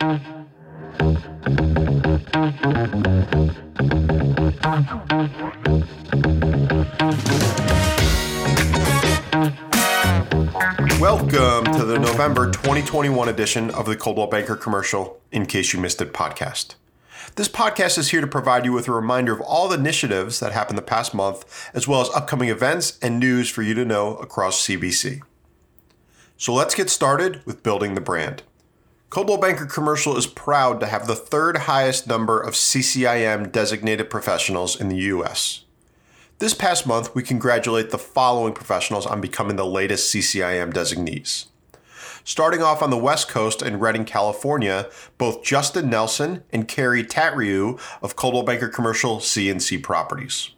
Welcome to the November 2021 edition of the Coldwell Banker Commercial, in case you missed it, podcast. This podcast is here to provide you with a reminder of all the initiatives that happened the past month, as well as upcoming events and news for you to know across CBC. So let's get started with building the brand. Coldwell Banker Commercial is proud to have the third highest number of CCIM designated professionals in the U.S. This past month, we congratulate the following professionals on becoming the latest CCIM designees. Starting off on the West Coast in Redding, California, both Justin Nelson and Carrie Tatriu of Coldwell Banker Commercial CNC Properties.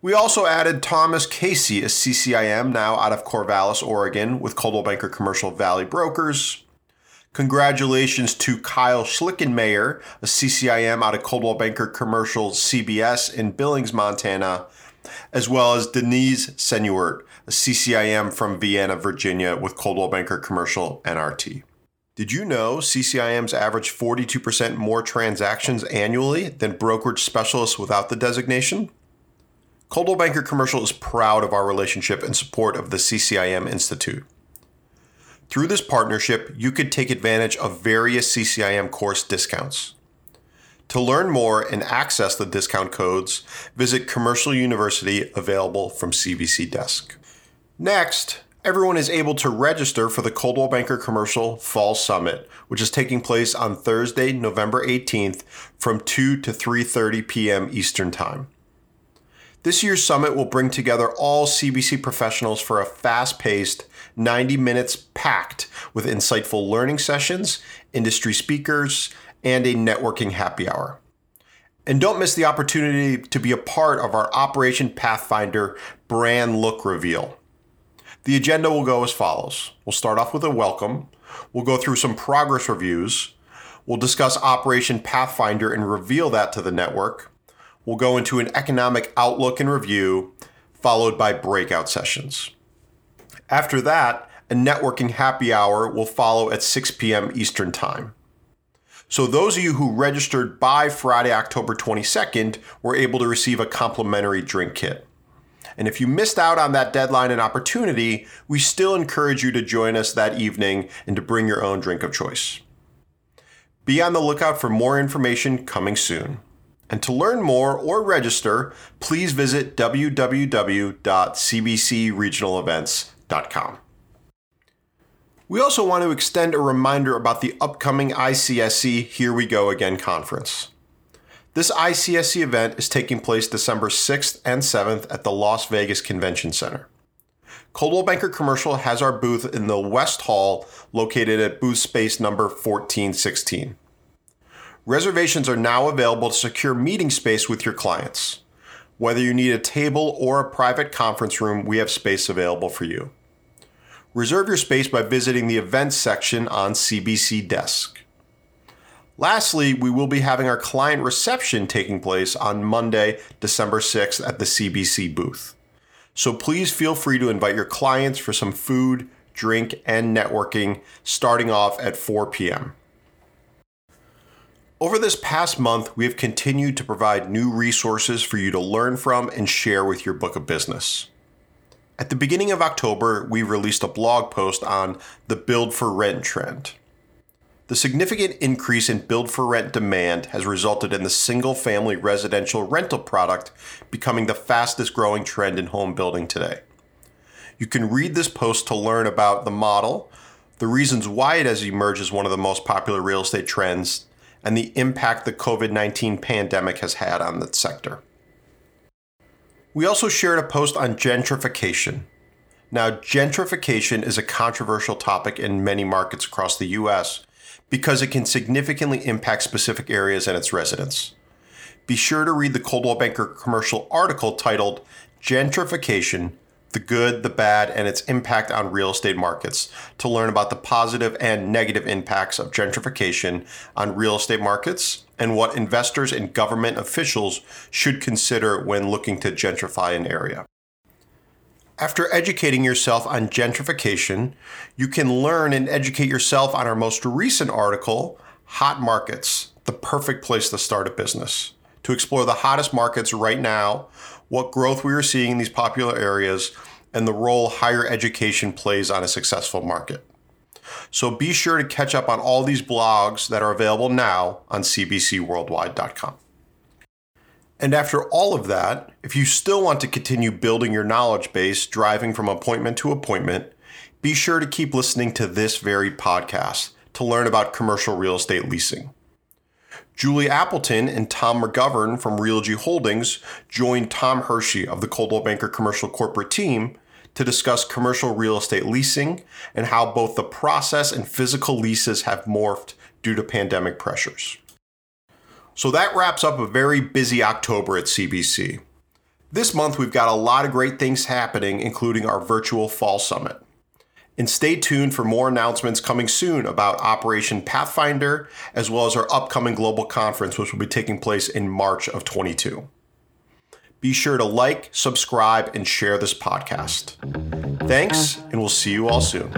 We also added Thomas Casey as CCIM, now out of Corvallis, Oregon, with Coldwell Banker Commercial Valley Brokers. Congratulations to Kyle Schlickenmayer, a CCIM out of Coldwell Banker Commercial CBS in Billings, Montana, as well as Denise Senuert, a CCIM from Vienna, Virginia, with Coldwell Banker Commercial NRT. Did you know CCIMs average 42% more transactions annually than brokerage specialists without the designation? Coldwell Banker Commercial is proud of our relationship and support of the CCIM Institute. Through this partnership, you could take advantage of various CCIM course discounts. To learn more and access the discount codes, visit Commercial University available from CBC Desk. Next, everyone is able to register for the Coldwell Banker Commercial Fall Summit, which is taking place on Thursday, November 18th from 2 to 3:30 p.m. Eastern Time. This year's summit will bring together all CBC professionals for a fast-paced 90 minutes packed with insightful learning sessions, industry speakers, and a networking happy hour. And don't miss the opportunity to be a part of our Operation Pathfinder brand look reveal. The agenda will go as follows. We'll start off with a welcome. We'll go through some progress reviews. We'll discuss Operation Pathfinder and reveal that to the network. We'll go into an economic outlook and review, followed by breakout sessions. After that, a networking happy hour will follow at 6 p.m. Eastern Time. So, those of you who registered by Friday, October 22nd, were able to receive a complimentary drink kit. And if you missed out on that deadline and opportunity, we still encourage you to join us that evening and to bring your own drink of choice. Be on the lookout for more information coming soon. And to learn more or register, please visit www.cbcregionalevents.com. We also want to extend a reminder about the upcoming ICSC Here We Go Again conference. This ICSC event is taking place December 6th and 7th at the Las Vegas Convention Center. Coldwell Banker Commercial has our booth in the West Hall located at booth space number 1416. Reservations are now available to secure meeting space with your clients. Whether you need a table or a private conference room, we have space available for you. Reserve your space by visiting the events section on CBC Desk. Lastly, we will be having our client reception taking place on Monday, December 6th at the CBC booth. So please feel free to invite your clients for some food, drink, and networking starting off at 4 p.m. Over this past month, we have continued to provide new resources for you to learn from and share with your book of business. At the beginning of October, we released a blog post on the build for rent trend. The significant increase in build for rent demand has resulted in the single family residential rental product becoming the fastest growing trend in home building today. You can read this post to learn about the model, the reasons why it has emerged as one of the most popular real estate trends, and the impact the COVID 19 pandemic has had on the sector. We also shared a post on gentrification. Now, gentrification is a controversial topic in many markets across the US because it can significantly impact specific areas and its residents. Be sure to read the Coldwell Banker commercial article titled Gentrification The Good, the Bad, and Its Impact on Real Estate Markets to learn about the positive and negative impacts of gentrification on real estate markets and what investors and government officials should consider when looking to gentrify an area. After educating yourself on gentrification, you can learn and educate yourself on our most recent article, Hot Markets, the perfect place to start a business. To explore the hottest markets right now, what growth we are seeing in these popular areas, and the role higher education plays on a successful market. So be sure to catch up on all these blogs that are available now on cbcworldwide.com. And after all of that, if you still want to continue building your knowledge base, driving from appointment to appointment, be sure to keep listening to this very podcast to learn about commercial real estate leasing. Julie Appleton and Tom McGovern from Realogy Holdings joined Tom Hershey of the Coldwell Banker Commercial Corporate Team to discuss commercial real estate leasing and how both the process and physical leases have morphed due to pandemic pressures. So that wraps up a very busy October at CBC. This month, we've got a lot of great things happening, including our virtual fall summit. And stay tuned for more announcements coming soon about Operation Pathfinder, as well as our upcoming global conference, which will be taking place in March of 22. Be sure to like, subscribe, and share this podcast. Thanks, and we'll see you all soon.